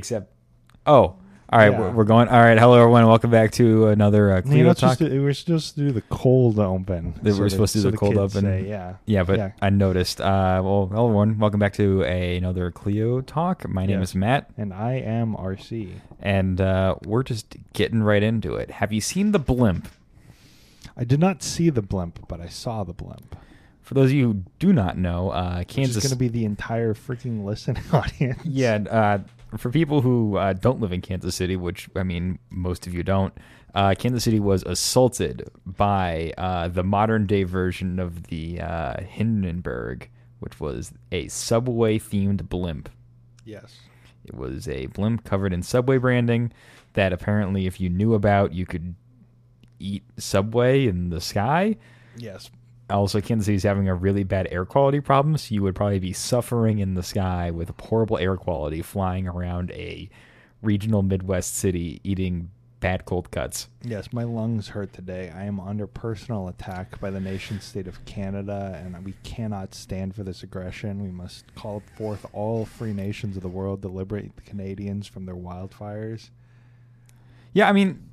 except, oh, all right, Yeah. we're, we're going. All right, hello everyone, welcome back to another uh, Kleio talk. to, we're supposed to do the cold open. That we're supposed to do so the cold open. say, yeah. yeah, but yeah. I noticed. Uh, well, hello everyone, welcome back to a, another Kleio talk. My name Yes. is Matt, And I am RC. and uh, we're just getting right into it. Have you seen the blimp? I did not see the blimp, but I saw the blimp. For those of you who do not know, uh, Which is going to be the entire freaking listening audience. Yeah, uh, for people who uh, don't live in Kansas City, which I mean most of you don't, uh, Kansas City was assaulted by uh, the modern day version of the uh, Hindenburg, which was a subway themed blimp. Yes. It was a blimp covered in subway branding that apparently, if you knew about, you could eat subway in the sky. Yes. Also, Kansas City's having a really bad air quality problem, so you would probably be suffering in the sky with horrible air quality flying around a regional Midwest city eating bad cold cuts. Yes, my lungs hurt today. I am under personal attack by the nation state of Canada, and we cannot stand for this aggression. We must call forth all free nations of the world to liberate the Canadians from their wildfires. Yeah, I mean,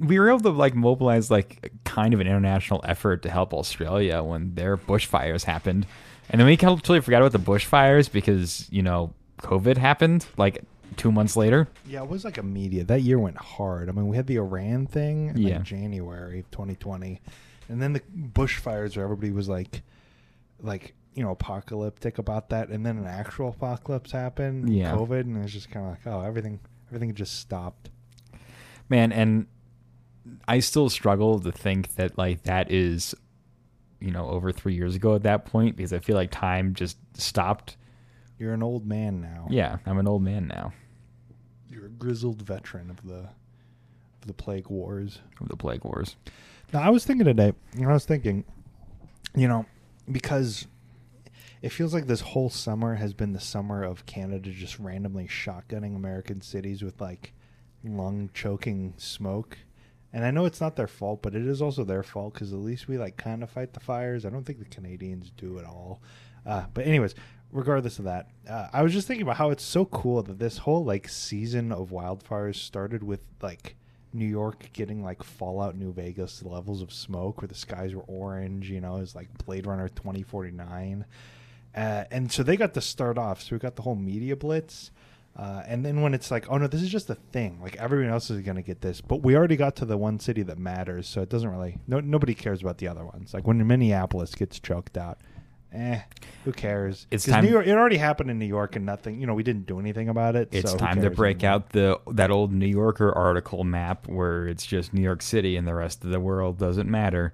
we were able to like mobilize like kind of an international effort to help Australia when their bushfires happened, and then we totally forgot about the bushfires because you know COVID happened like two months later. Yeah, it was like immediate. That year went hard. I mean, we had the Iran thing in Yeah. like January of 2020, and then the bushfires where everybody was like, like you know, apocalyptic about that, and then an actual apocalypse happened. Yeah. COVID, and it was just kind of like, oh, everything, everything just stopped. man and i still struggle to think that like that is you know over three years ago at that point because i feel like time just stopped You're an old man now. yeah i'm an old man now You're a grizzled veteran of the of the plague wars. of the plague wars Now, I was thinking today, and I was thinking, you know, because it feels like this whole summer has been the summer of Canada just randomly shotgunning American cities with like lung choking smoke. And I know it's not their fault, but it is also their fault because at least we like kind of fight the fires. I don't think the Canadians do at all. Uh, but anyways, regardless of that, uh, I was just thinking about how it's so cool that this whole like season of wildfires started with like New York getting like Fallout New Vegas levels of smoke where the skies were orange, you know, it's like Blade Runner 2049. Uh, and so they got to start off. So we got the whole media blitz. Uh, and then when it's like, oh no, this is just a thing. Like everyone else is going to get this, but we already got to the one city that matters, so it doesn't really. No, nobody cares about the other ones. Like when Minneapolis gets choked out, eh, who cares? It's time- New York, it already happened in New York, and nothing. You know, we didn't do anything about it. it's so time to break anymore? out the that old new yorker article map where it's just new york city and the rest of the world doesn't matter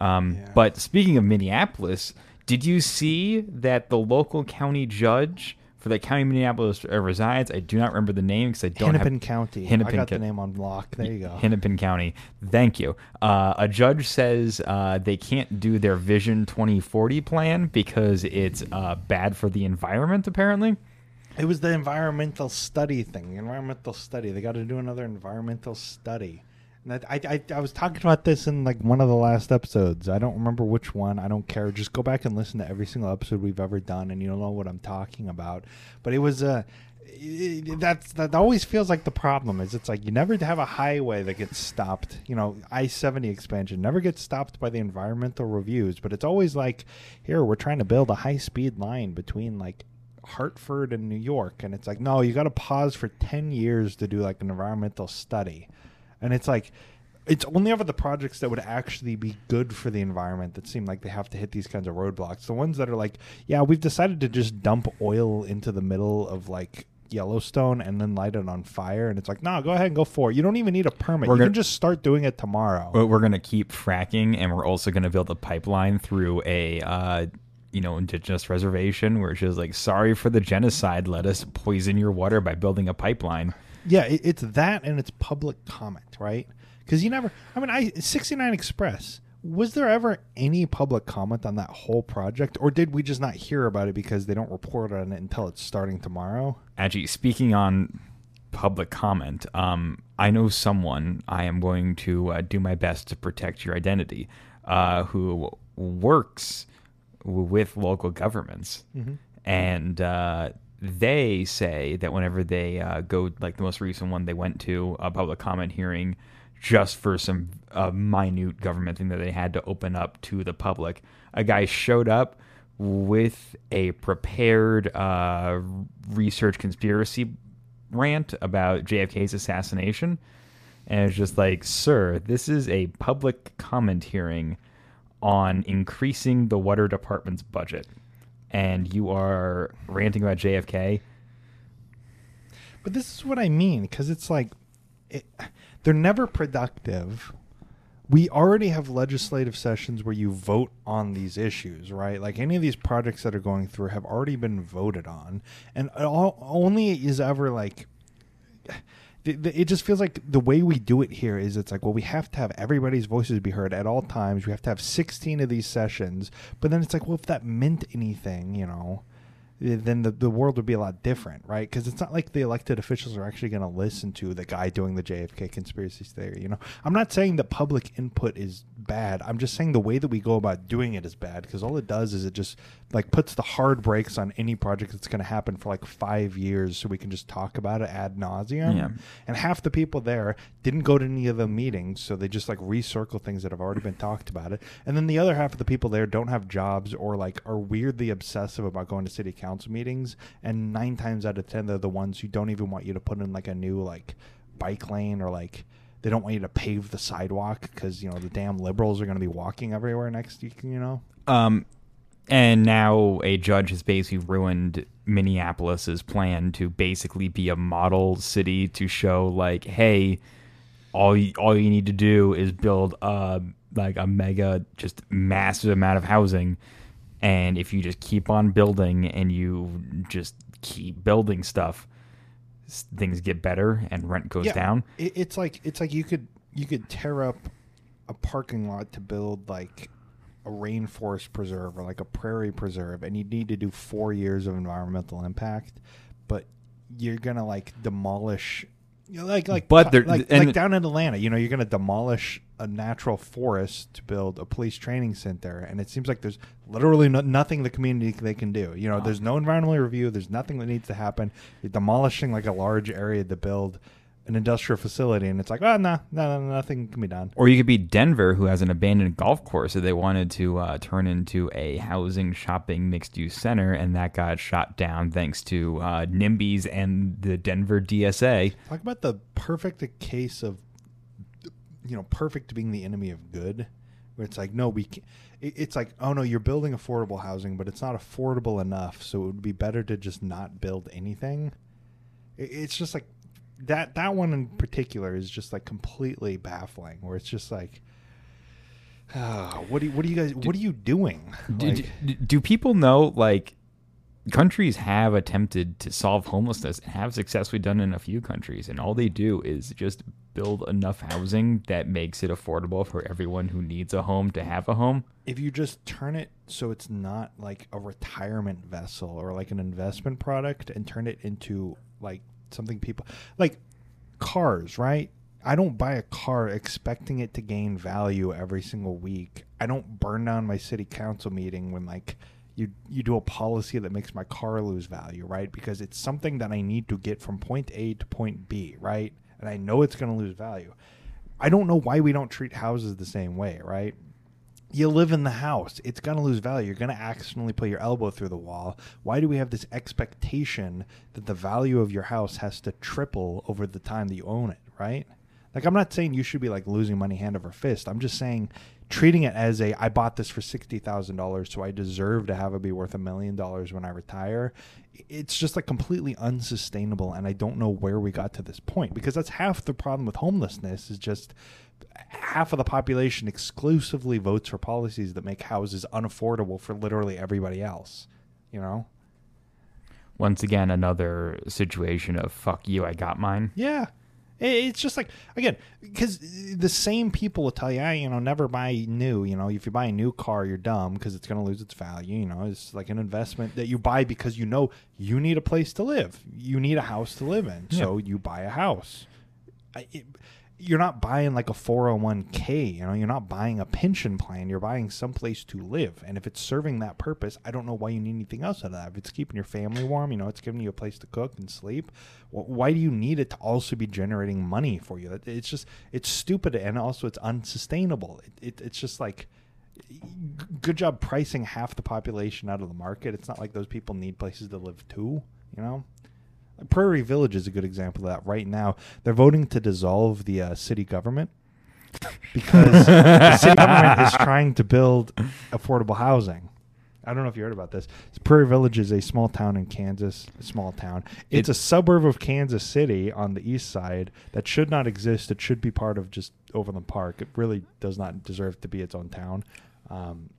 um, Yeah. but speaking of minneapolis did you see that the local county judge for the county minneapolis uh, resides i do not remember the name because i don't have Hennepin County. I Hennepin got Co- the name on lock. There you go. Hennepin County. Thank you. Uh, a judge says uh, they can't do their Vision 2040 plan because it's uh, bad for the environment, apparently. It was the environmental study thing. The environmental study. They got to do another environmental study. I, I, I was talking about this in like one of the last episodes. I don't remember which one. I don't care. Just go back and listen to every single episode we've ever done, and you'll know what I'm talking about. But it was uh, it- that's that always feels like the problem is it's like you never have a highway that gets stopped. You know, I seventy expansion never gets stopped by the environmental reviews, but it's always like here we're trying to build a high speed line between like Hartford and New York, and it's like, no, you got to pause for ten years to do like an environmental study, and it's like, it's only ever the projects that would actually be good for the environment that seem like they have to hit these kinds of roadblocks. The ones that are like, yeah, we've decided to just dump oil into the middle of like Yellowstone and then light it on fire, and it's like, no, go ahead and go for it. You don't even need a permit. We're you gonna- can just start doing it tomorrow. But we're going to keep fracking, and we're also going to build a pipeline through a. Uh, you know, indigenous reservation where it's just like, sorry for the genocide. Let us poison your water by building a pipeline. Yeah, it, it's that and it's public comment, right? Because you never, I mean, I 69 Express. Was there ever any public comment on that whole project, or did we just not hear about it because they don't report on it until it's starting tomorrow? Actually, speaking on public comment, um, I know someone. I am going to uh, do my best to protect your identity. Uh, who works w- with local governments, and uh, they say that whenever they uh, go, like the most recent one they went to a public comment hearing, just for some uh, minute government thing that they had to open up to the public, a guy showed up with a prepared uh, research conspiracy rant about JFK's assassination. And it's just like, sir, this is a public comment hearing on increasing the water department's budget. And you are ranting about JFK. But this is what I mean because it's like it, they're never productive. We already have legislative sessions where you vote on these issues, right? Like any of these projects that are going through have already been voted on, and all, only is ever like it just feels like the way we do it here is it's like well we have to have everybody's voices be heard at all times. We have to have 16 of these sessions. But then it's like well if that meant anything you know then the, the world would be a lot different, right? Because it's not like the elected officials are actually going to listen to the guy doing the JFK conspiracy theory. You know, I'm not saying that public input is bad. I'm just saying the way that we go about doing it is bad because all it does is it just like puts the hard brakes on any project that's going to happen for like five years, so we can just talk about it ad nauseum. Yeah. And half the people there didn't go to any of the meetings, so they just like recircle things that have already been talked about it. And then the other half of the people there don't have jobs or like are weirdly obsessive about going to city council meetings. And nine times out of ten, they're the ones who don't even want you to put in like a new like bike lane or like they don't want you to pave the sidewalk because you know the damn liberals are going to be walking everywhere next week. You know. Um, and now a judge has basically ruined Minneapolis's plan to basically be a model city to show like, hey, all you, all you need to do is build a like a mega, just massive amount of housing, and if you just keep on building and you just keep building stuff, things get better and rent goes Yeah, down. It's like it's like you could you could tear up a parking lot to build like a rainforest preserve or like a prairie preserve, and you need to do four years of environmental impact, but you're gonna like demolish. You know, like like But like, like down in Atlanta, you know, you're going to demolish a natural forest to build a police training center, and it seems like there's literally no, nothing the community they can do. You know, there's no environmental review. There's nothing that needs to happen. You're demolishing like a large area to build an industrial facility, and it's like, oh no, no, no, nothing can be done. Or you could be Denver, who has an abandoned golf course that they wanted to uh, turn into a housing, shopping, mixed use center, and that got shot down thanks to uh, NIMBYs and the Denver DSA. Talk about the perfect case of, you know, perfect being the enemy of good. Where it's like, no, we. Can, it- it's like, oh no, you're building affordable housing, but it's not affordable enough. So it would be better to just not build anything. It's just like that. That one in particular is just like completely baffling. Where it's just like, what do you, what do you guys? What are you doing? Do, Like- do, do people know, like, countries have attempted to solve homelessness and have successfully done it in a few countries, and all they do is just build enough housing that makes it affordable for everyone who needs a home to have a home. if you just turn it so it's not like a retirement vessel or like an investment product and turn it into like something people like cars, right? I don't buy a car expecting it to gain value every single week. I don't burn down my city council meeting when like you you do a policy that makes my car lose value, right? Because it's something that I need to get from point A to point B, right? And I know it's going to lose value. I don't know why we don't treat houses the same way, right? You live in the house. It's going to lose value. You're going to accidentally put your elbow through the wall. Why do we have this expectation that the value of your house has to triple over the time that you own it, right? Like, I'm not saying you should be like losing money hand over fist. I'm just saying treating it as a I bought this for $60,000, so I deserve to have it be worth a million dollars when I retire. It's just like completely unsustainable. And I don't know where we got to this point because that's half the problem with homelessness is just half of the population exclusively votes for policies that make houses unaffordable for literally everybody else. You know? Once again, another situation of fuck you, I got mine. Yeah. It's just like again because the same people will tell you, ah, you know, never buy new. You know, if you buy a new car, you're dumb because it's going to lose its value. You know, it's like an investment that you buy because you know you need a place to live. You need a house to live in, so you buy a house. I, it, you're not buying like a 401k, you know, you're not buying a pension plan, you're buying someplace to live. And if it's serving that purpose, I don't know why you need anything else out of that. If it's keeping your family warm, you know, it's giving you a place to cook and sleep, why do you need it to also be generating money for you? It's just, it's stupid and also it's unsustainable. It, it, it's just like, good job pricing half the population out of the market. It's not like those people need places to live too, you know? Prairie Village is a good example of that. Right now, they're voting to dissolve the uh, city government because the city government is trying to build affordable housing. I don't know if you heard about this. Prairie Village is a small town in Kansas, a small town. It's It- a suburb of Kansas City on the east side that should not exist. It should be part of just Overland Park. It really does not deserve to be its own town. Um,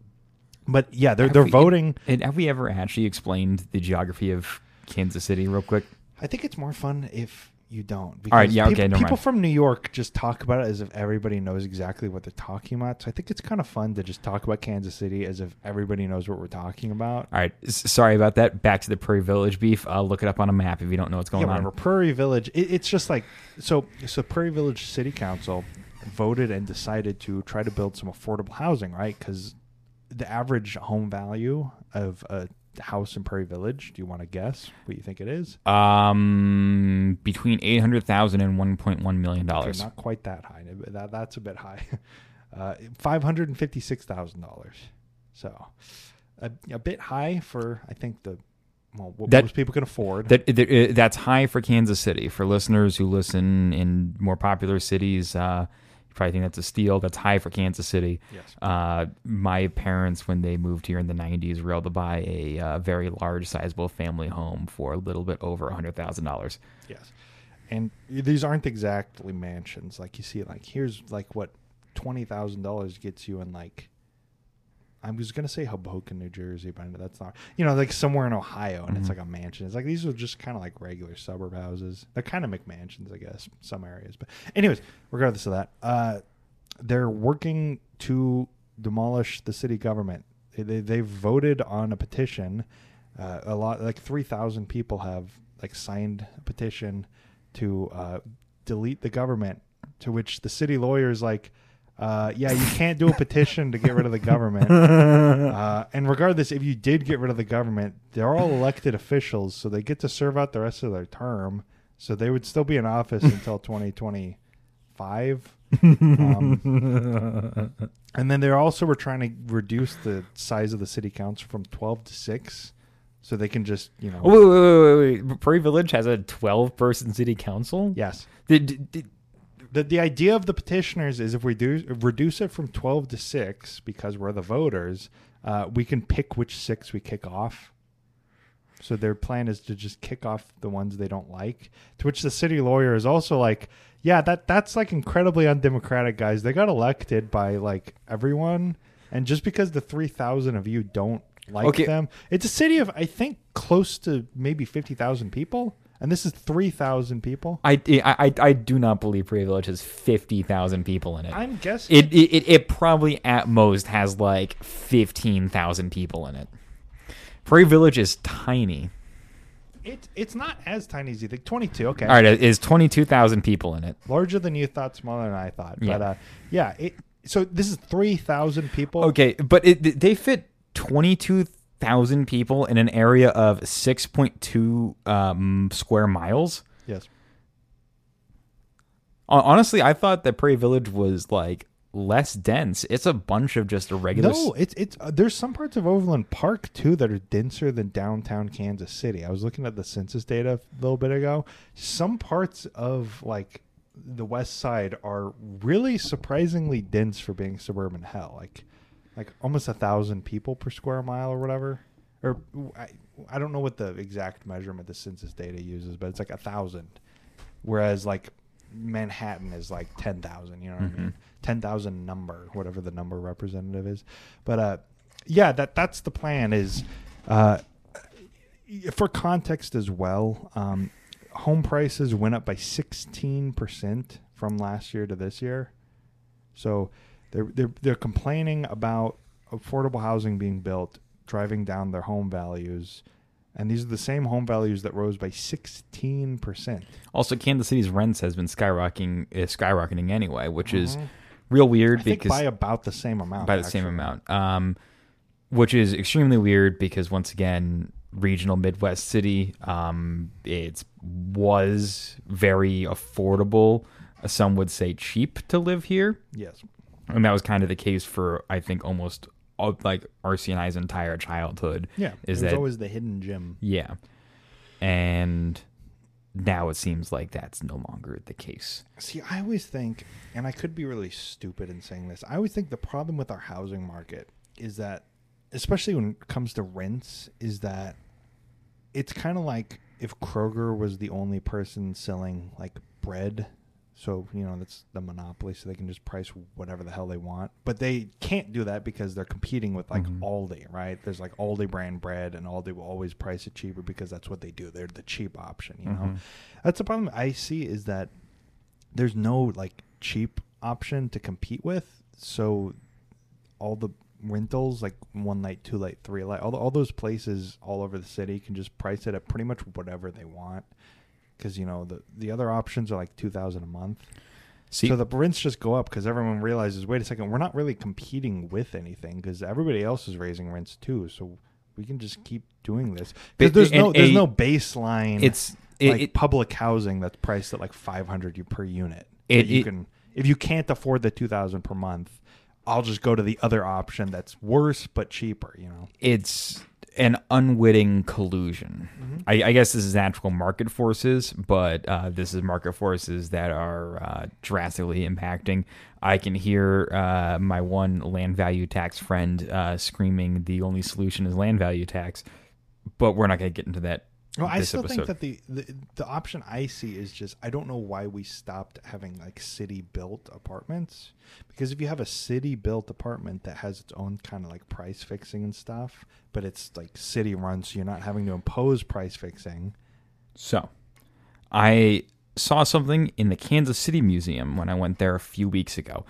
but yeah, they're they're we- voting. And have we ever actually explained the geography of Kansas City real quick? I think it's more fun if you don't. All right, because yeah, people, okay, never People mind. from New York just talk about it as if everybody knows exactly what they're talking about. So I think it's kind of fun to just talk about Kansas City as if everybody knows what we're talking about. All right, s- sorry about that. Back to the Prairie Village beef. I'll look it up on a map if you don't know what's going yeah, on. whatever. Prairie Village. It, it's just like so. So Prairie Village City Council voted and decided to try to build some affordable housing, right? Because the average home value of a house in Prairie Village. Do you want to guess what you think it is? Um, between eight hundred thousand and one point one million Okay, dollars. not quite that high. That, that's a bit high. Uh, Five hundred and fifty-six thousand dollars. So, a, a bit high for I think the well what That- most people can afford. That, that uh, that's high for Kansas City. For listeners who listen in more popular cities, uh, probably think that's a steal. That's high for Kansas City. yes. Uh, my parents, when they moved here in the '90s, were able to buy a uh, very large, sizable family home for a little bit over hundred thousand dollars. Yes. And these aren't exactly mansions. Like you see, like here's like what twenty thousand dollars gets you in like. I was gonna say Hoboken, New Jersey, but that's not. You know, like somewhere in Ohio, and it's Mhm. like a mansion. It's like these are just kind of like regular suburb houses. They're kind of McMansions, I guess, some areas. But anyways, regardless of that, uh, they're working to demolish the city government. They, they they voted on a petition. Uh, a lot like three thousand people have like signed a petition to uh, delete the government. To which the city lawyer is like, uh, "Yeah, you can't do a petition to get rid of the government." Uh, and regardless, if you did get rid of the government, they're all elected officials, so they get to serve out the rest of their term. So they would still be in office until 2025. Um, and then they also were trying to reduce the size of the city council from 12 to 6 so they can just, you know. Oh, wait, wait, wait, wait, wait. Prairie Village has a 12 person city council? Yes. Did, did, The, the idea of the petitioners is if we do reduce it from 12 to 6 because we're the voters, uh, we can pick which 6 we kick off. So their plan is to just kick off the ones they don't like. To which the city lawyer is also like, "Yeah, that that's like incredibly undemocratic, guys. They got elected by like everyone, and just because the three thousand of you don't like Okay. them, it's a city of I think close to maybe fifty thousand people, and this is three thousand people. I, I, I, do not believe Prairie Village has 50,000 people in it. I'm guessing It, it, it, it probably at most has like 15,000 people in it. Prairie Village is tiny. It, it's not as tiny as you think. 22, okay. All right, it is 22,000 people in it. Larger than you thought, smaller than I thought. Yeah. But uh, yeah, it, so this is 3,000 people. Okay, but it, they fit 22,000 people in an area of 6.2 um, square miles. Yes. Honestly, I thought that Prairie Village was like less dense. It's a bunch of just regular. No, it's it's uh, there's some parts of Overland Park too that are denser than downtown Kansas City. I was looking at the census data a little bit ago. Some parts of like the west side are really surprisingly dense for being suburban hell. Like like almost a thousand people per square mile or whatever. Or I, I don't know what the exact measurement the census data uses, but it's like a thousand. Whereas like Manhattan is like ten thousand. You know what I mean? Ten thousand number, whatever the number representative is. But uh, yeah, that that's the plan. Is uh, for context as well. Um, home prices went up by sixteen percent from last year to this year. So they're they're they're complaining about affordable housing being built, driving down their home values, And these are the same home values that rose by 16%. Also, Kansas City's rents has been skyrocketing, uh, skyrocketing anyway, which is real weird Mm-hmm. I think because by about the same amount. by the same amount. Um, which is extremely weird because once again, regional Midwest city, um, it was very affordable. Some would say cheap to live here, Yes. And that was kind of the case for I think almost all, like RCNI's entire childhood. Yeah. Is it was that- always the hidden gem. Yeah, and now it seems like that's no longer the case. See, I always think, and I could be really stupid in saying this, I always think the problem with our housing market is that, especially when it comes to rents, is that it's kind of like if Kroger was the only person selling like bread. So, you know, that's the monopoly, so they can just price whatever the hell they want. But they can't do that because they're competing with like Mhm. Aldi, right? There's like Aldi brand bread, and Aldi will always price it cheaper because that's what they do. They're the cheap option, you know? Mhm. That's the problem I see is that there's no like cheap option to compete with. So all the rentals, like one night, two night, three night, all, all those places all over the city can just price it at pretty much whatever they want. Because you know the the other options are like two thousand a month. See, so the rents just go up because everyone realizes, wait a second, we're not really competing with anything because everybody else is raising rents too. So we can just keep doing this because there's no there's a- no baseline it's it, like it- public housing that's priced at like 500 per unit It- you can if you can't afford the 2000 per month i'll just go to the other option that's worse but cheaper you know it's an unwitting collusion. I, I guess this is natural market forces, but uh, this is market forces that are uh, drastically impacting. I can hear uh, my one land value tax friend uh, screaming, "The only solution is land value tax," but we're not going to get into that. Well i still episode. think that the, the the option i see is just i don't know why we stopped having like city built apartments because if you have a city built apartment that has its own kind of like price fixing and stuff but it's like city run so you're not having to impose price fixing So, I saw something in the Kansas City Museum when I went there a few weeks ago.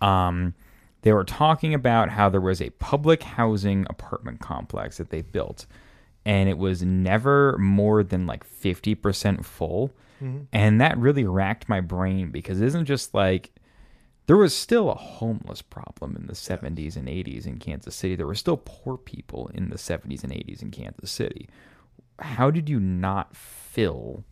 Um, they were talking about how there was a public housing apartment complex that they built, and it was never more than like 50% full. Mm-hmm. And that really racked my brain because it isn't just like there was still a homeless problem in the 70s and 80s in Kansas City. There were still poor people in the 70s and 80s in Kansas City. How did you not fill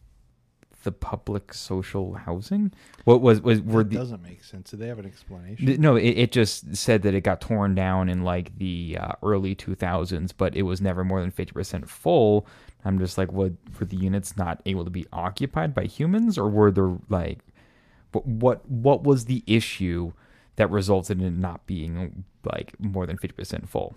the public social housing? What was was were it the doesn't make sense do they have an explanation Th- No, it, it just said that it got torn down in like the uh, early 2000s, but it was never more than 50% full. I'm just like, what were the units not able to be occupied by humans, or were there like, what what what was the issue that resulted in it not being like more than 50% full?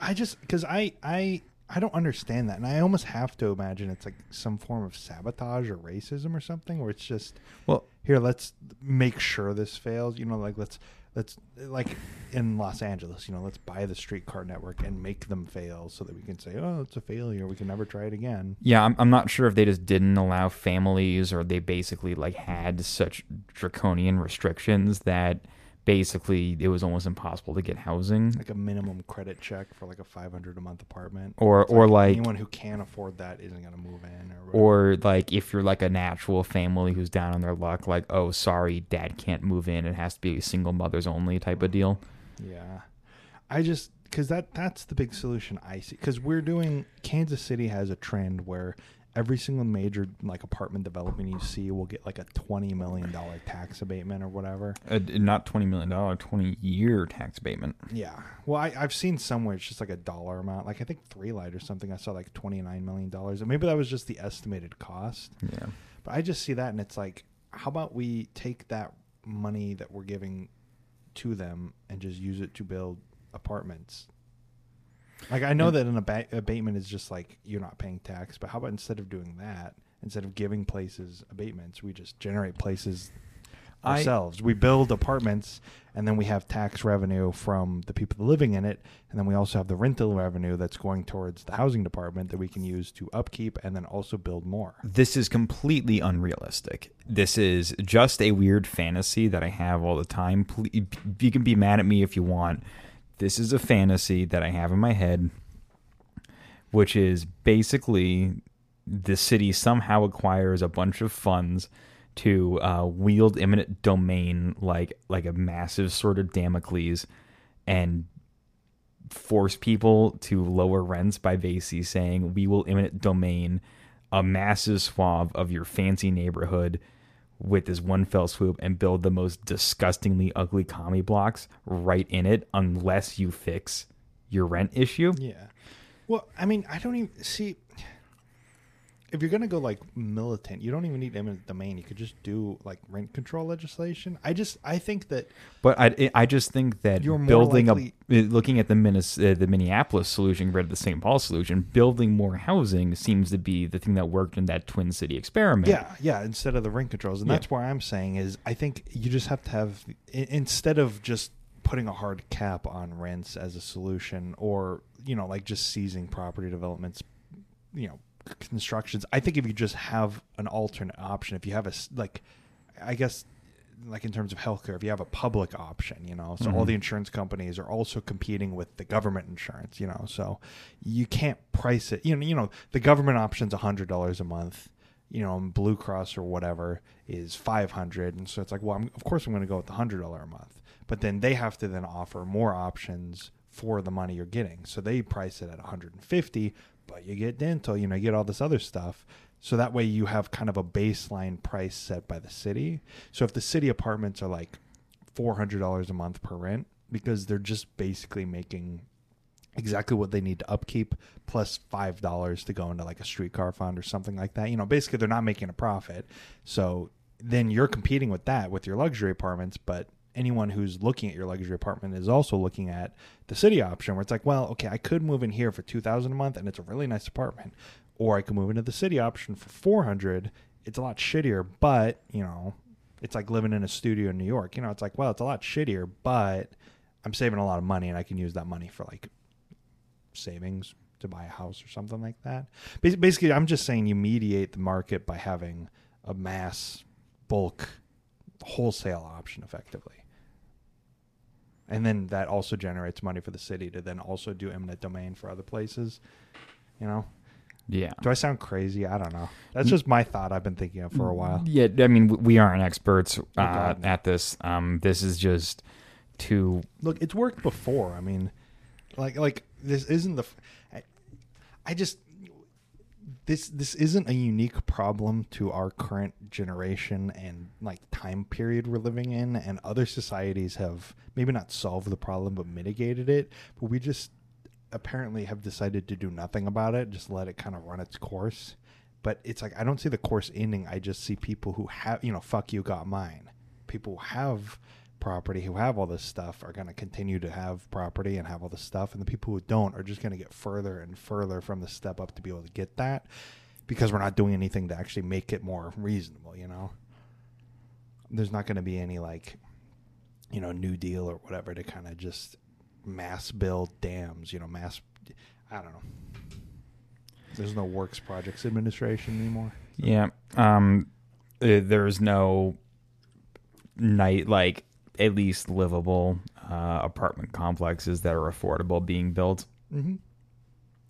I just because I I I don't understand that, and I almost have to imagine it's like some form of sabotage or racism or something, where it's just Well, here let's make sure this fails. You know, like let's let's like in Los Angeles, you know, let's buy the streetcar network and make them fail so that we can say, oh, it's a failure. We can never try it again. Yeah, I'm, I'm not sure if they just didn't allow families or they basically like had such draconian restrictions that basically it was almost impossible to get housing. Like a minimum credit check for like a five hundred a month apartment, Or- It's or like- anyone who can't afford that isn't going to move in, or whatever. Or like if you're like a natural family who's down on their luck, like oh sorry, dad can't move in. It has to be single mothers only type of deal. Yeah, I just because that that's the big solution I see. Because we're doing Kansas City has a trend where every single major like apartment development you see will get like a twenty million dollar tax abatement or whatever. Uh, not twenty million dollar, twenty year tax abatement. Yeah, well, I, I've seen somewhere it's just like a dollar amount. Like I think Three Light or something. I saw like twenty nine million dollars, and maybe that was just the estimated cost. Yeah. But I just see that, and it's like, how about we take that money that we're giving to them and just use it to build apartments? Like I know that an aba- abatement is just like you're not paying tax, but how about instead of doing that, instead of giving places abatements, we just generate places I- ourselves. we build apartments, and then we have tax revenue from the people living in it, and then we also have the rental revenue that's going towards the housing department that we can use to upkeep and then also build more. This is completely unrealistic. This is just a weird fantasy that I have all the time. Ple- You can be mad at me if you want. This is a fantasy that I have in my head which is basically the city somehow acquires a bunch of funds to uh, wield eminent domain like like a massive sort of Damocles and force people to lower rents by basically saying we will eminent domain a massive swath of your fancy neighborhood with this one fell swoop and build the most disgustingly ugly commie blocks right in it unless you fix your rent issue. Yeah. Well, I mean, I don't even see if you're gonna go like militant, you don't even need eminent domain. You could just do like rent control legislation. I just I think that But I, I just think that You're building likely- a looking at the Minnes, uh, the Minneapolis solution to the St. Paul solution, building more housing seems to be the thing that worked in that Twin City experiment. yeah, yeah, instead of the rent controls, and Yeah. that's why I'm saying is I think you just have to have instead of just putting a hard cap on rents as a solution, or you know like just seizing property developments, you know constructions. I think if you just have an alternate option, if you have a like, I guess like in terms of healthcare, if you have a public option, you know, so all Mhm. the insurance companies are also competing with the government insurance, you know, so you can't price it. You know, you know, the government option's a hundred dollars a month. You know, Blue Cross or whatever is five hundred, and so it's like, well, I'm, of course I'm going to go with the hundred dollar a month, but then they have to then offer more options for the money you're getting, so they price it at 150, but you get dental, you know, you get all this other stuff. So that way you have kind of a baseline price set by the city. So if the city apartments are like four hundred dollars a month per rent, because they're just basically making exactly what they need to upkeep plus five dollars to go into like a streetcar fund or something like that. You know, basically they're not making a profit. So then you're competing with that with your luxury apartments, but anyone who's looking at your luxury apartment is also looking at the city option where it's like, well, okay, I could move in here for 2000 a month and it's a really nice apartment or I could move into the city option for 400. It's a lot shittier, but, you know, it's like living in a studio in New York. You know, it's like, well, it's a lot shittier, but I'm saving a lot of money and I can use that money for like savings to buy a house or something like that. Basically, I'm just saying you mediate the market by having a mass bulk wholesale option effectively. And then that also generates money for the city to then also do eminent domain for other places. You know, Yeah. do I sound crazy? I don't know. That's just my thought I've been thinking of for a while. Yeah, I mean, we aren't experts uh, God, at this. Um, this is just to Look, it's worked before. I mean, like like this isn't the. f- I, I just this this isn't a unique problem to our current generation and like time period we're living in, and other societies have maybe not solved the problem but mitigated it. But we just apparently have decided to do nothing about it, just let it kind of run its course. But it's like I don't see the course ending. I just see people who have you know, fuck you, got mine. People have property who have all this stuff are going to continue to have property and have all this stuff and the people who don't are just going to get further and further from the step up to be able to get that because we're not doing anything to actually make it more reasonable you know there's not going to be any like you know new deal or whatever to kind of just mass build dams you know mass i don't know there's no works projects administration anymore yeah. Um, uh, there's no night like at least livable uh, apartment complexes that are affordable being built. mm-hmm.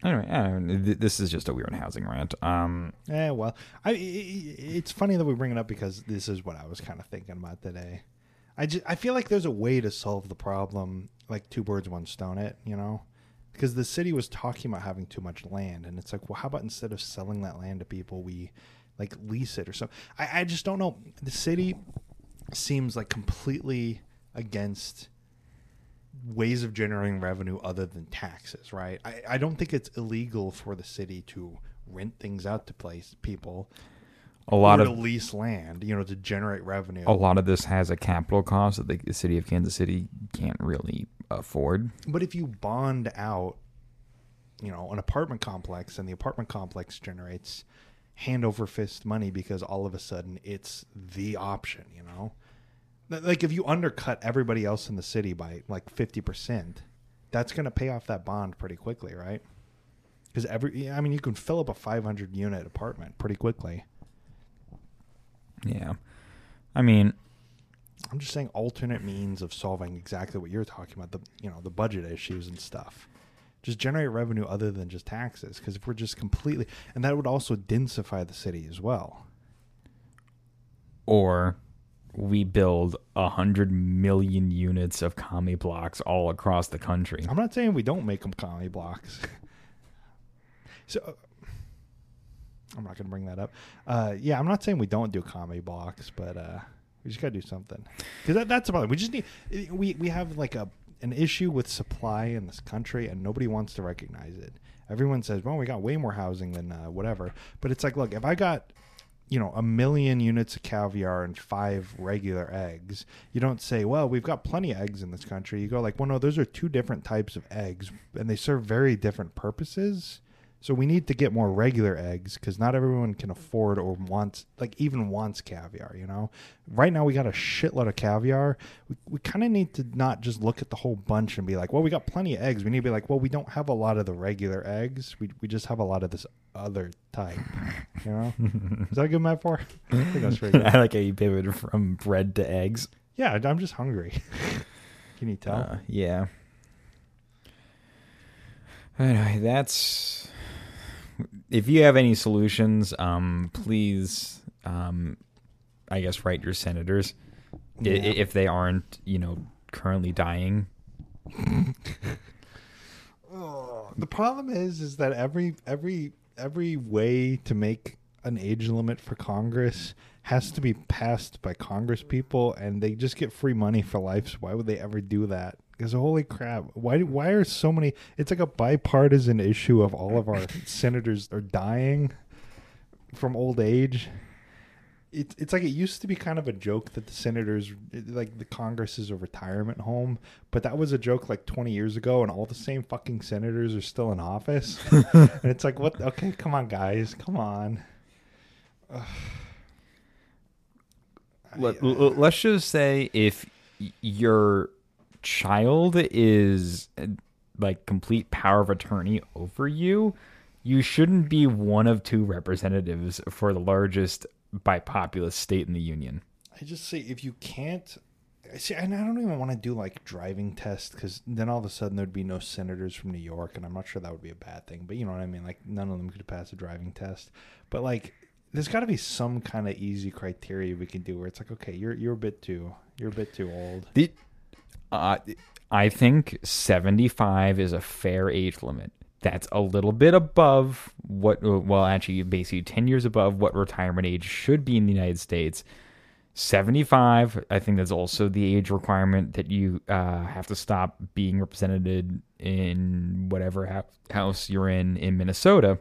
Anyway, I don't know, th- this is just a weird housing rant. Um, Yeah, well, I, I- I- it's funny that we bring it up because this is what I was kind of thinking about today. I just, I feel like there's a way to solve the problem, like two birds, one stone. It, you know, because the city was talking about having too much land, and it's like, well, how about instead of selling that land to people, we like lease it or something? I, I just don't know. The city seems like completely against ways of generating revenue other than taxes, right? I, I don't think it's illegal for the city to rent things out to place people a lot of lease land, you know, to generate revenue. a lot of this has a capital cost that the, the city of Kansas City can't really afford. But if you bond out, you know, an apartment complex and the apartment complex generates hand over fist money because all of a sudden it's the option, you know? Like if you undercut everybody else in the city by like 50%, that's going to pay off that bond pretty quickly, right? Because every, I mean, you can fill up a 500 unit apartment pretty quickly. Yeah, I mean, I'm just saying alternate means of solving exactly what you're talking about, the, you know, the budget issues and stuff. Just generate revenue other than just taxes. Because if we're just completely, and that would also densify the city as well. Or we build a hundred million units of commie blocks all across the country. I'm not saying we don't make them commie blocks. so uh, I'm not going to bring that up. Uh, yeah, I'm not saying we don't do commie blocks, but uh, we just got to do something because that, that's about it. We just need we we have like a an issue with supply in this country, and nobody wants to recognize it. Everyone says, "Well, we got way more housing than uh, whatever," but it's like, look, if I got you know a million units of caviar and five regular eggs you don't say well we've got plenty of eggs in this country. You go like well no those are two different types of eggs and they serve very different purposes so we need to get more regular eggs because not everyone can afford or wants, like even wants caviar. You know, right now we got a shitload of caviar. We, we kind of need to not just look at the whole bunch and be like, well, we got plenty of eggs. We need to be like, well, we don't have a lot of the regular eggs. We we just have a lot of this other type. You know, is that a good metaphor? I think that's pretty good. I like how you pivoted from bread to eggs. Yeah, I'm just hungry. Can you tell? Uh, yeah. Anyway, that's if you have any solutions, um, please, um, I guess, write your senators yeah. if they aren't, you know, currently dying. oh, the problem is, is that every every every way to make an age limit for Congress has to be passed by Congress people, and they just get free money for life. So why would they ever do that? Because holy crap, why why are so many? It's like a bipartisan issue of all of our senators are dying from old age. It's it's like it used to be kind of a joke that the senators like the Congress is a retirement home, but that was a joke like 20 years ago, and all the same fucking senators are still in office. and it's like, what? Okay, come on, guys, come on. Let, us just say if you're child is like complete power of attorney over you, you shouldn't be one of two representatives for the largest by populous state in the union. I just say if you can't I see, and I don't even want to do like driving tests because then all of a sudden there'd be no senators from New York, and I'm not sure that would be a bad thing. But you know what I mean? Like none of them could pass a driving test. But like, there's got to be some kind of easy criteria we can do where it's like, okay, you're you're a bit too you're a bit too old. The uh, I think 75 is a fair age limit. That's a little bit above what, well, actually, basically 10 years above what retirement age should be in the United States. 75, I think that's also the age requirement that you uh, have to stop being represented in whatever ha- house you're in in Minnesota.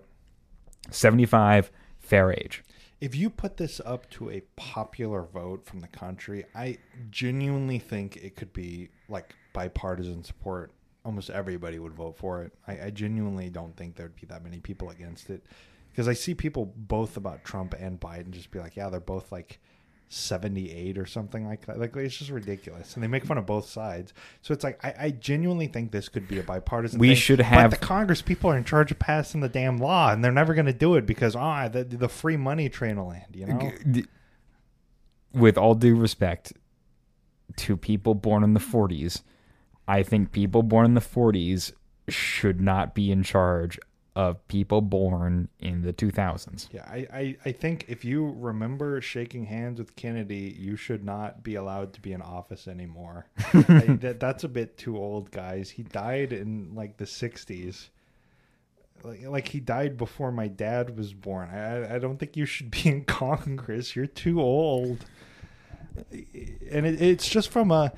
75, fair age if you put this up to a popular vote from the country, I genuinely think it could be like bipartisan support. Almost everybody would vote for it. I, I genuinely don't think there'd be that many people against it because I see people both about Trump and Biden just be like, yeah, they're both like 78 or something like that. Like it's just ridiculous, and they make fun of both sides. So it's like I, I genuinely think this could be a bipartisan. We thing, should have the Congress people are in charge of passing the damn law, and they're never going to do it because ah, the, the free money train will land. You know. With all due respect to people born in the 40s, I think people born in the 40s should not be in charge of people born in the 2000s. Yeah, I, I, I, think if you remember shaking hands with Kennedy, you should not be allowed to be in office anymore. I, that, that's a bit too old, guys. He died in like the 60s. Like, like he died before my dad was born. I, I don't think you should be in Congress. You're too old. And it, it's just from a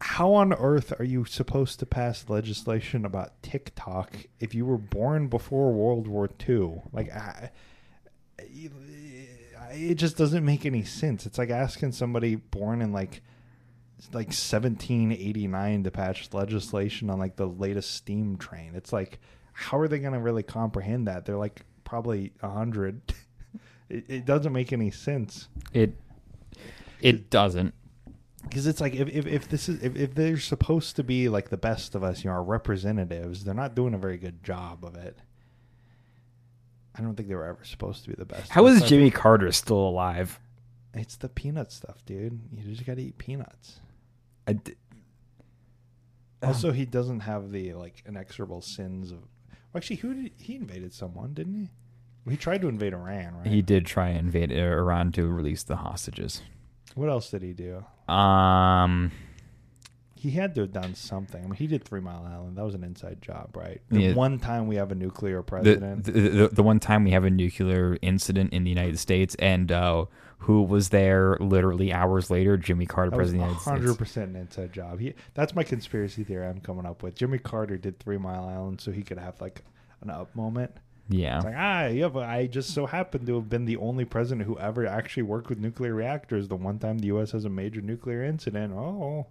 how on earth are you supposed to pass legislation about TikTok if you were born before World War II? Like, I, it just doesn't make any sense. It's like asking somebody born in like like 1789 to pass legislation on like the latest steam train. It's like, how are they going to really comprehend that? They're like probably a hundred. it, it doesn't make any sense. It it doesn't because it's like if, if, if this is if, if they're supposed to be like the best of us, you know, our representatives, they're not doing a very good job of it. I don't think they were ever supposed to be the best. How is Jimmy Carter still alive? It's the peanut stuff, dude. You just got to eat peanuts. I d- uh. Also, he doesn't have the like inexorable sins of. Well, actually, who did he invaded someone, didn't he? He tried to invade Iran, right? He did try and invade uh, Iran to release the hostages. What else did he do? Um, He had to have done something. I mean, he did Three Mile Island. That was an inside job, right? The Yeah. one time we have a nuclear president. the, the the one time we have a nuclear incident in the United States, and uh, who was there literally hours later? Jimmy Carter, that president of the United hundred States. percent an inside job. He, that's my conspiracy theory I'm coming up with. Jimmy Carter did Three Mile Island so he could have like an up moment. Yeah, It's like, ah, yeah, but I just so happen to have been the only president who ever actually worked with nuclear reactors. The one time the U.S. has a major nuclear incident. Oh,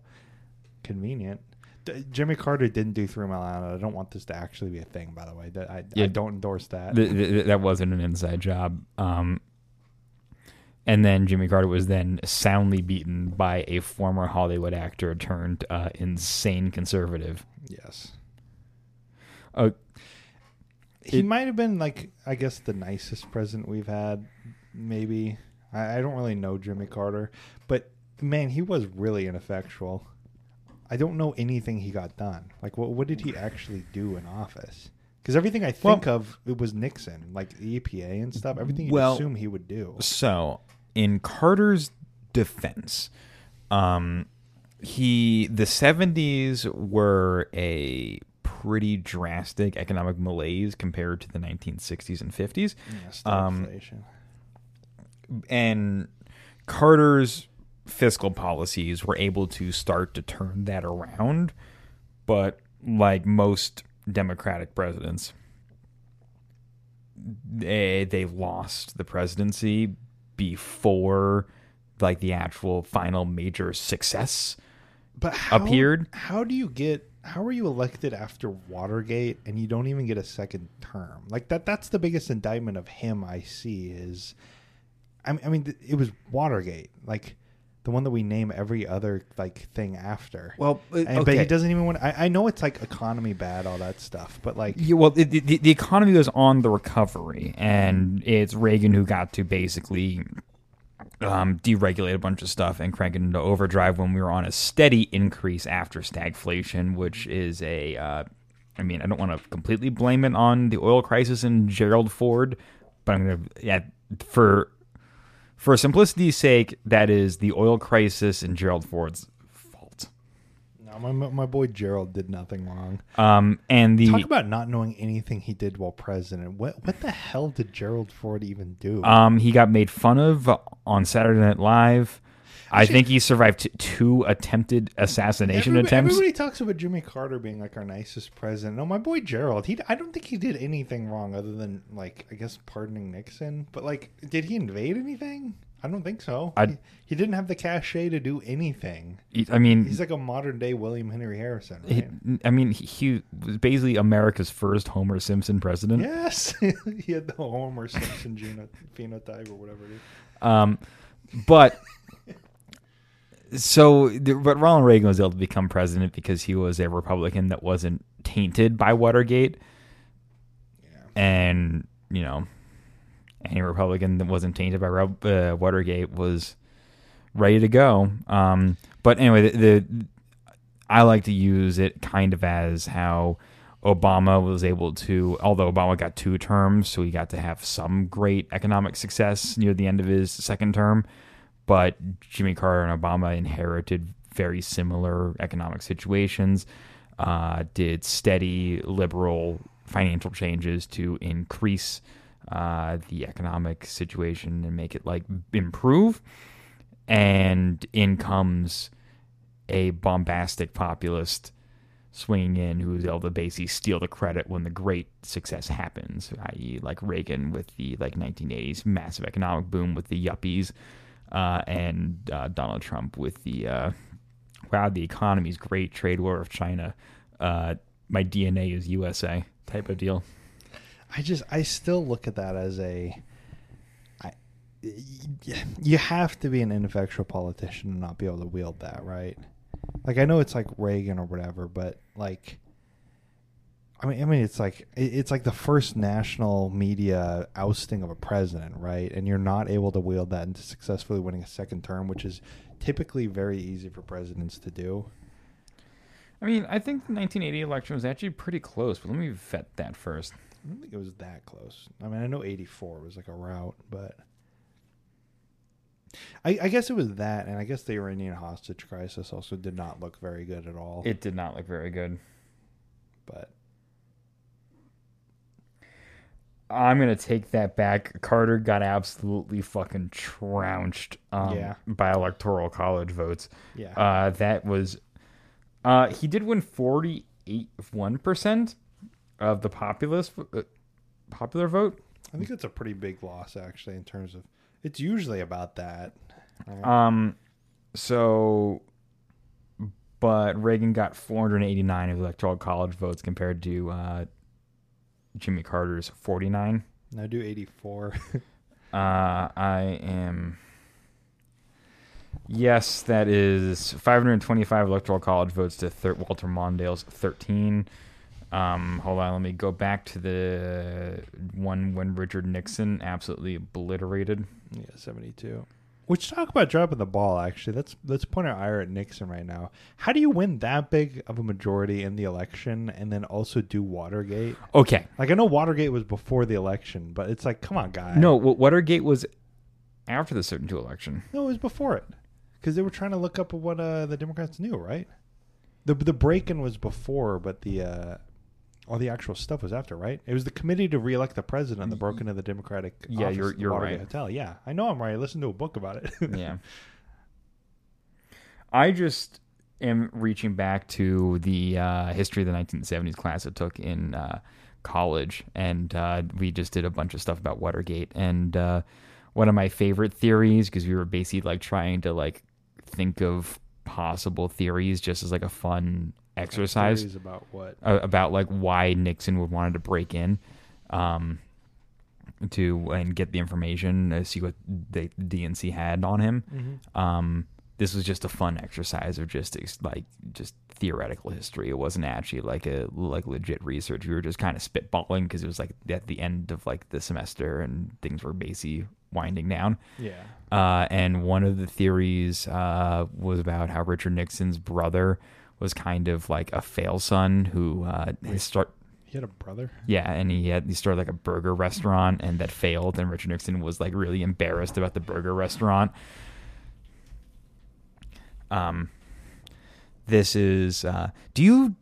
convenient. D- Jimmy Carter didn't do Three Mile Island. I don't want this to actually be a thing, by the way. That I, Yeah. I don't endorse that. Th- th- that wasn't an inside job. Um, and then Jimmy Carter was then soundly beaten by a former Hollywood actor turned uh, insane conservative. yes. Uh, He It- might have been like I guess the nicest president we've had. Maybe I, I don't really know Jimmy Carter, but man, he was really ineffectual. I don't know anything he got done. Like, what what did he actually do in office? Because everything I think of it was Nixon, like the EPA and stuff. Everything you Well- assume he would do. So, in Carter's defense, um, he the seventies were a pretty drastic economic malaise compared to the nineteen sixties and fifties, Yeah, um, and Carter's fiscal policies were able to start to turn that around, but like most Democratic presidents, they they lost the presidency before like the actual final major success But how, appeared. How do you get? How are you elected after Watergate and you don't even get a second term? Like that. That's the biggest indictment of him I see is. I mean, I mean, it was Watergate, like the one that we name every other like thing after. Well, uh, And- but he doesn't even want. I, I know it's like economy bad, all that stuff, but like, Yeah, well, the, the, the economy was on the recovery, and it's Reagan who got to basically um, deregulate a bunch of stuff and crank it into overdrive when we were on a steady increase after stagflation, which is a. Uh, I mean, I don't want to completely blame it on the oil crisis and Gerald Ford, but I'm to, yeah, for for simplicity's sake, that is the oil crisis and Gerald Ford's. No, my my boy Gerald did nothing wrong. Um, and the Talk about not knowing anything he did while president. What what the hell did Gerald Ford even do? Um, he got made fun of on Saturday Night Live. I Actually- think he survived two attempted assassination Everybody, attempts. Everybody talks about Jimmy Carter being like our nicest president. No, my boy Gerald. He, I don't think he did anything wrong other than like I guess pardoning Nixon. But like, did he invade anything? I don't think so. I- He, he didn't have the cachet to do anything. He- I mean, He's like a modern day William Henry Harrison, he. I mean, he, he was basically America's first Homer Simpson president. yes, he had the Homer Simpson geno- phenotype or whatever it is. Um, but so, but Ronald Reagan was able to become president because he was a Republican that wasn't tainted by Watergate, Yeah. and you know, any Republican that wasn't tainted by uh, Watergate was ready to go. Um, but anyway, the, the I like to use it kind of as how Obama was able to, although Obama got two terms, so he got to have some great economic success near the end of his second term. But Jimmy Carter and Obama inherited very similar economic situations, uh, did steady liberal financial changes to increase uh, the economic situation and make it like improve. And in comes a bombastic populist swinging in who's able to basically steal the credit when the great success happens, i.e., like Reagan with the like 1980s massive economic boom with the yuppies, uh, and uh, Donald Trump with the uh, wow, the economy's great, trade war of China, uh, my DNA is USA type of deal. I just I still look at that as a I you have to be an ineffectual politician and not be able to wield that, right? Like I know it's like Reagan or whatever, but like I mean I mean it's like it's like the first national media ousting of a president, right? And you're not able to wield that into successfully winning a second term, which is typically very easy for presidents to do. I mean, I think the 1980 election was actually pretty close, but let me vet that first. I don't think it was that close. I mean, I know 84 was like a route, but I, I guess it was that, and I guess the Iranian hostage crisis also did not look very good at all. It did not look very good. but I'm gonna take that back. Carter got absolutely fucking trounced um, Yeah. by electoral college votes. yeah, Uh, that was uh, he did win 48 one percent of the populist uh, popular vote. I think that's a pretty big loss actually in terms of it's usually about that. right? Um, so, but Reagan got 489 of electoral college votes compared to uh, Jimmy Carter's 49. now do 84. Uh, I am. Yes, that is 525 electoral college votes to thir- Walter Mondale's 13. Um, hold on, let me go back to the one when Richard Nixon absolutely obliterated. yeah, 72. Which talk about dropping the ball actually. Let's let's point our ire at Nixon right now. How do you win that big of a majority in the election and then also do Watergate? Okay, Like I know Watergate was before the election, but it's like, come on, guy. no, Wa- Watergate was after the certain two election. no, it was before it, because they were trying to look up what uh, the Democrats knew, right? The the break-in was before, but the uh, all the actual stuff was after, right? It was the committee to reelect the president that broke into the Democratic. Yeah, office you're- at the you're Watergate right. Hotel. Yeah, I know I'm right. I listened to a book about it. yeah. I just am reaching back to the uh, history of the 1970s class I took in uh, college, and uh, we just did a bunch of stuff about Watergate. And uh, one of my favorite theories, because we were basically like trying to like think of possible theories, just as like a fun exercise about what? uh, about like why Nixon would wanted to break in um, to and get the information, uh, see what the DNC had on him. Mm-hmm. Um, this was just a fun exercise of just ex- like just theoretical history. It wasn't actually like a like legit research. We were just kind of spitballing because it was like at the end of like the semester and things were basically winding down. Yeah. Uh, and one of the theories uh, was about how Richard Nixon's brother was kind of like a fail son who uh, his start. He had a brother. Yeah, and he had he started like a burger restaurant and that failed, and Richard Nixon was like really embarrassed about the burger restaurant. Um, this is. Uh, do you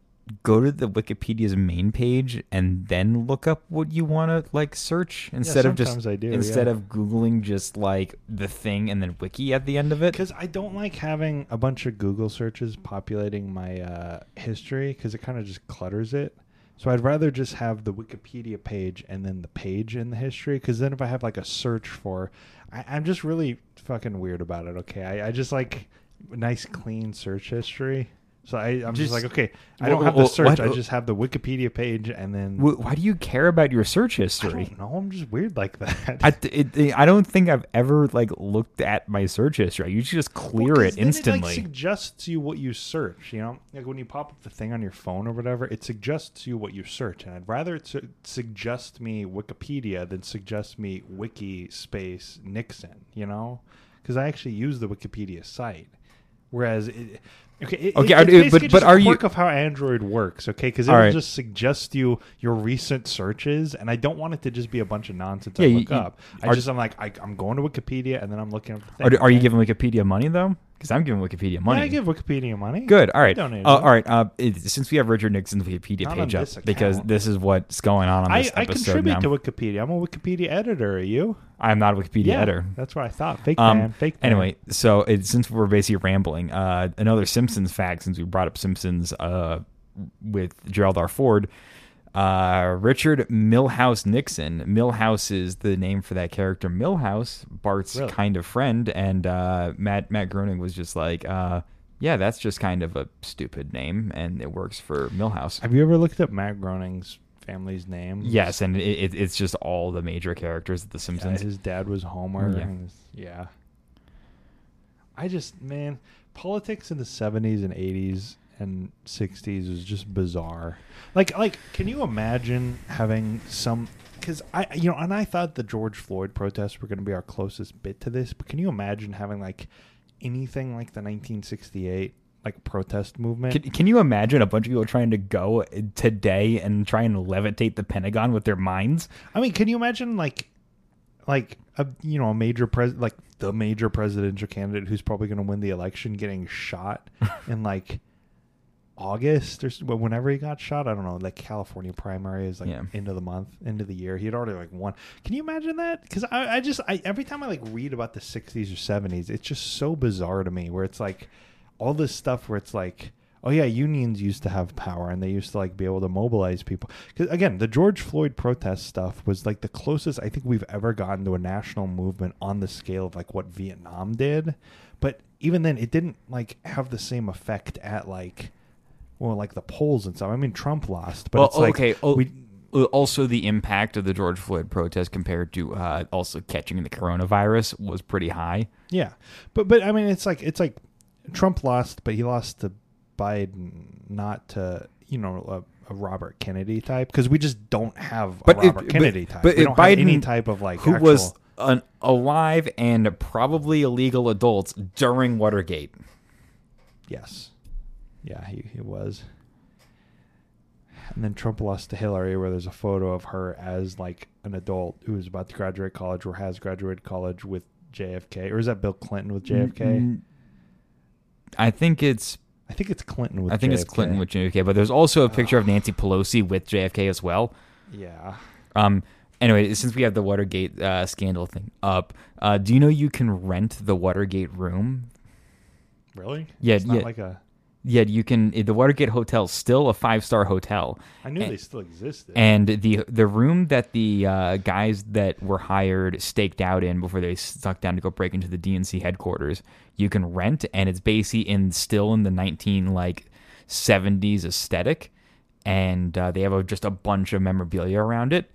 go to the Wikipedia's main page and then look up what you want to like search instead of just do, instead yeah. of googling just like the thing and then wiki at the end of it? Because I don't like having a bunch of Google searches populating my uh, history because it kind of just clutters it. So I'd rather just have the Wikipedia page and then the page in the history. Because then if I have like a search for, I, I'm just really fucking weird about it. Okay, I, I just like nice clean search history. So I, I'm just, Just- like, okay, I don't have well, the search. what- I just have the Wikipedia page and then. Wh- Why do you care about your search history? don't. I'm just weird like that. I, it, it- I don't think I've ever like looked at my search history. I usually just clear Well, it instantly. It like, suggests you what you search. You know, like when you pop up the thing on your phone or whatever, it suggests you what you search. And I'd rather it su- suggest me Wikipedia than suggest me Wiki space Nixon. You know, because I actually use the Wikipedia site. Whereas, it, okay, it, Okay, it, it's but- but just a are you- of how Android works? Okay, because it'll right. just suggest you your recent searches, and I don't want it to just be a bunch of nonsense Yeah, I you- look you- up. I are- just I'm like I, I'm going to Wikipedia, and then I'm looking up. The are, thing, are you okay? giving Wikipedia money though? Because I'm giving Wikipedia money. Yeah, I give Wikipedia money. Good. All right. Uh, Donate all right. Uh, it, since we have Richard Nixon's Wikipedia Not page up, this because this is what's going on on I, this I episode contribute now. to Wikipedia. I'm a Wikipedia editor. Are you? I'm not a Wikipedia editor. That's what I thought. Fake Um, man. Fake man. Anyway, so it, since we're basically rambling, uh, another Simpsons fact, since we brought up Simpsons uh, with Gerald R. Ford, uh, Richard Milhous Nixon. Milhouse is the name for that character. Milhouse, Bart's Really? kind of friend, and uh, Matt Matt Groening was just like, uh, yeah, that's just kind of a stupid name, and it works for Milhouse. Have you ever looked up Matt Groening's family's name? Yes, and it, it, it's just all the major characters of The Yeah, Simpsons. his dad was Homer. Yeah. and his- yeah. I just man, politics in the seventies and eighties and sixties was just bizarre. Like, like, can you imagine having some? Because I, you know, and I thought the George Floyd protests were going to be our closest bit to this. But can you imagine having like anything like the 1968 like protest movement. Can, can you imagine a bunch of people trying to go uh, today and try and levitate the Pentagon with their minds? I mean, can you imagine like like a you know a major pres like the major presidential candidate who's probably going to win the election getting shot and like August or whenever he got shot. I don't know. Like California primary is like Yeah. end of the month, end of the year. He had already like won. Can you imagine that? Because I, I just I every time I like read about the '60s or '70s, it's just so bizarre to me. Where it's like all this stuff where it's like. Oh yeah, unions used to have power, and they used to like be able to mobilize people. Because again, the George Floyd protest stuff was like the closest I think we've ever gotten to a national movement on the scale of like what Vietnam did. But even then, it didn't like have the same effect at like, well, like the polls and stuff. I mean, Trump lost, but well, it's like okay. oh, we uh, also, the impact of the George Floyd protest compared to uh, also catching the coronavirus was pretty high. Yeah, but but I mean, it's like it's like Trump lost, but he lost to Biden, not to you know a, a Robert Kennedy type, because we just don't have a But it- Robert but- Kennedy type. but we don't have any Biden, type of like Who actual, was an alive and probably illegal adults during Watergate. yes, yeah, he he was. And then Trump lost to Hillary, where there's a photo of her as like an adult who is about to graduate college or has graduated college with JFK, or is that Bill Clinton with JFK? I think it's I think it's Clinton with. I think it's JFK. Clinton with JFK, but there's also a picture of Nancy Pelosi with JFK as well. Yeah. Um. Anyway, since we have the Watergate uh, scandal thing up, uh, do you know you can rent the Watergate room? Really? Yeah, It's not yeah. like a. Yeah, you can. The Watergate Hotel is still a five star hotel, I knew And- they still existed. and the the room that the uh, guys that were hired staked out in before they stuck down to go break into the DNC headquarters, you can rent, and it's basically in still in the nineteen like seventies aesthetic, and uh, they have a, just a bunch of memorabilia around it.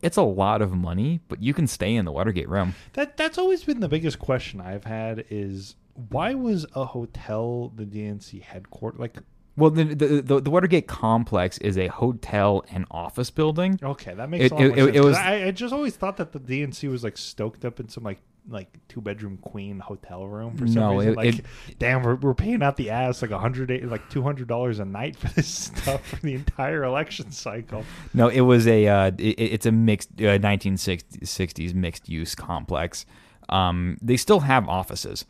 It's a lot of money, but you can stay in the Watergate room. that that's always been the biggest question I've had is why was a hotel the DNC headquarters? Like, Well, the the, the, the Watergate complex is a hotel and office building. okay, that makes It- a lot it- more it- sense. it was- I, I just always thought that the DNC was like stoked up in some like like two bedroom queen hotel room for some No, reason. it- like, damn, we're, we're paying out the ass like a hundred like two hundred dollars a night for this stuff for the entire election cycle. No, it was a uh, it, it's a mixed uh, 1960s mixed use complex. Um, they still have offices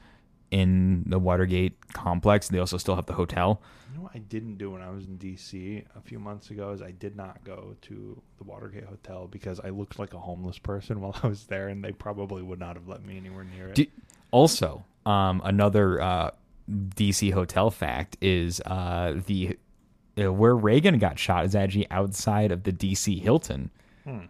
in the Watergate complex. They also still have the hotel. You know what I didn't do when I was in DC a few months ago is I did not go to the Watergate Hotel because I looked like a homeless person while I was there, and they probably would not have let me anywhere near it. Do, also, um, another uh, DC hotel fact is uh, the uh, where Reagan got shot is actually outside of the DC Hilton, Hmm.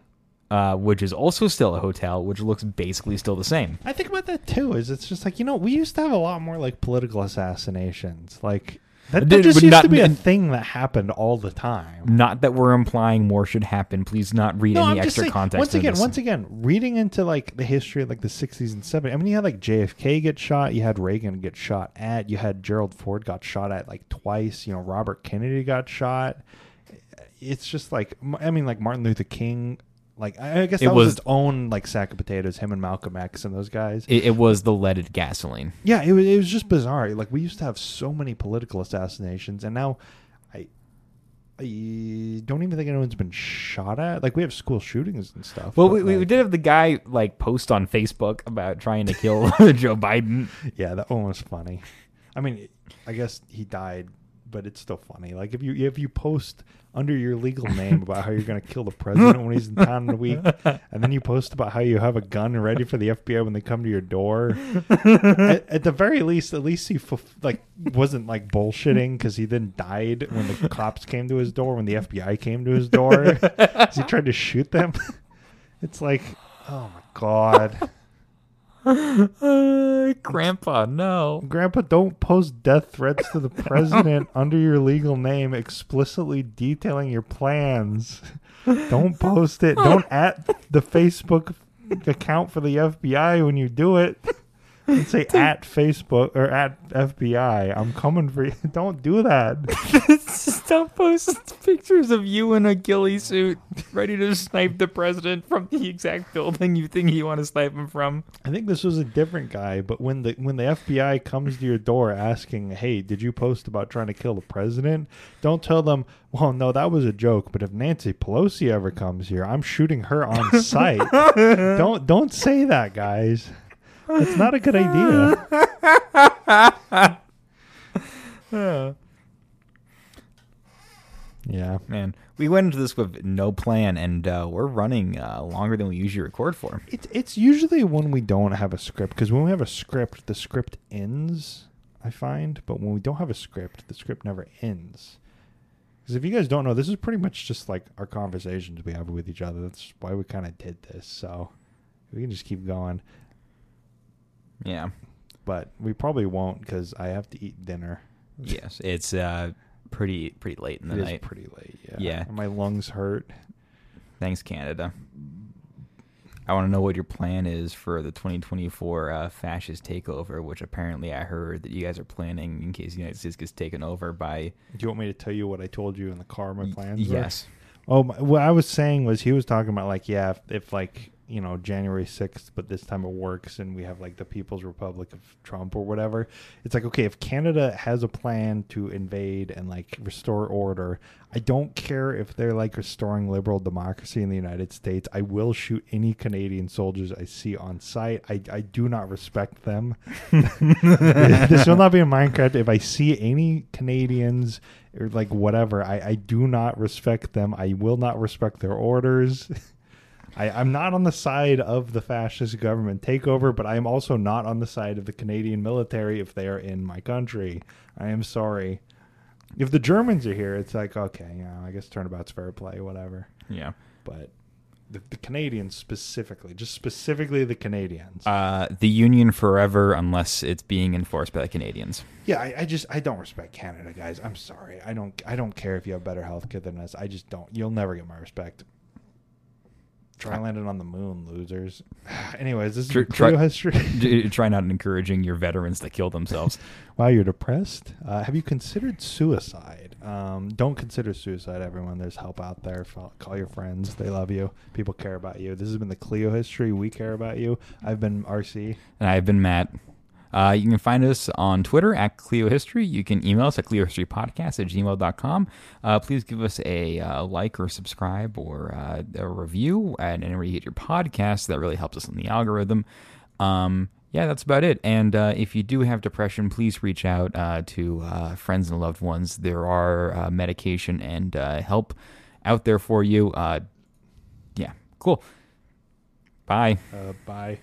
Uh, which is also still a hotel, which looks basically still the same. I think about that too. Is it's just like you know we used to have a lot more like political assassinations, like that, that just used not- to be a thing that happened all the time. Not that we're implying more should happen. Please not read No, any I'm extra saying. context. Once again, once again, reading into like the history of like the 60s and 70s. I mean, you had like JFK get shot. You had Reagan get shot at. You had Gerald Ford got shot at like twice. You know, Robert Kennedy got shot. It's just like I mean, like Martin Luther King. Like I I guess It that was, was- its own like sack of potatoes. Him and Malcolm X and those guys. It, it was the leaded gasoline. Yeah, it was, it was just bizarre. Like we used to have so many political assassinations, and now I, I don't even think anyone's been shot at. Like we have school shootings and stuff. Well, but, we, we like, did have the guy like post on Facebook about trying to kill Joe Biden. Yeah, that one was funny. I mean, I guess he died, but it's still funny. Like if you if you post under your legal name about how you're going to kill the president when he's in town in a week, and then you post about how you have a gun ready for the FBI when they come to your door. at, at the very least, at least he like wasn't like bullshitting because he then died when the cops came to his door when the FBI came to his door. he tried to shoot them. it's like, oh my god. Uh, Grandpa, no. Grandpa, don't post death threats to the president under your legal name, explicitly detailing your plans. Don't post it. Don't at the Facebook account for the FBI when you do it. And say at Facebook or at FBI. I'm coming for you. Don't do that. Don't post pictures of you in a ghillie suit, ready to snipe the president from the exact building you think you want to snipe him from. I think this was a different guy, but when the when the FBI comes to your door asking, "Hey, did you post about trying to kill the president?" Don't tell them, "Well, no, that was a joke." But if Nancy Pelosi ever comes here, I'm shooting her on sight. don't don't say that, guys. It's not a good idea. Yeah. Man, we went into this with no plan, and uh, we're running uh, longer than we usually record for. It's it's usually when we don't have a script because when we have a script, the script ends. I find, but when we don't have a script, the script never ends. Because if you guys don't know, this is pretty much just like our conversations we have with each other. That's why we kind of did this. So we can just keep going, Yeah. but we probably won't because I have to eat dinner. Yes, it's uh, pretty pretty late in the It night. pretty late. Yeah. Yeah. My lungs hurt. Thanks, Canada. I want to know what your plan is for the 2024 uh, fascist takeover, which apparently I heard that you guys are planning in case the United States gets taken over by. Do you want me to tell you what I told you in the car? My plans. were? Yes. Oh, my, what I was saying was he was talking about like yeah, if, if like you know January sixth, but this time it works, and we have like the People's Republic of Trump or whatever. It's like okay, if Canada has a plan to invade and like restore order, I don't care if they're like restoring liberal democracy in the United States. I will shoot any Canadian soldiers I see on sight. I I do not respect them. this will not be in Minecraft. If I see any Canadians or like whatever, I, I do not respect them. I will not respect their orders. I, I'm not on the side of the fascist government takeover, but I am also not on the side of the Canadian military if they are in my country. I am sorry. If the Germans are here, it's like, okay, yeah, I guess turnabout's fair play, whatever. Yeah. But the, the Canadians specifically, just specifically the Canadians. Uh, the Union forever, unless it's being enforced by the Canadians. Yeah, I, I just I don't respect Canada, guys. I'm sorry. I don't I don't care if you have better health care than us. I just don't. You'll never get my respect. Try landing on the moon, losers. Anyways, this is Try- Kleio try- history. Try not encouraging your veterans to kill themselves. wow, you're depressed. Uh, have you considered suicide? Um, don't consider suicide, everyone. There's help out there. Call your friends. They love you. People care about you. This has been the Kleio history. We care about you. I've been RC. And I've been Matt. Uh, you can find us on Twitter at Kleio History. You can email us at kleiohistorypodcast at gmail.com. Uh, please give us a uh, like or subscribe or uh, a review and anywhere you get your podcast. That really helps us in the algorithm. Um, yeah, that's about it. And uh, if you do have depression, please reach out uh, to uh, friends and loved ones. There are medication and help out there for you. Yeah, cool. Bye. Bye.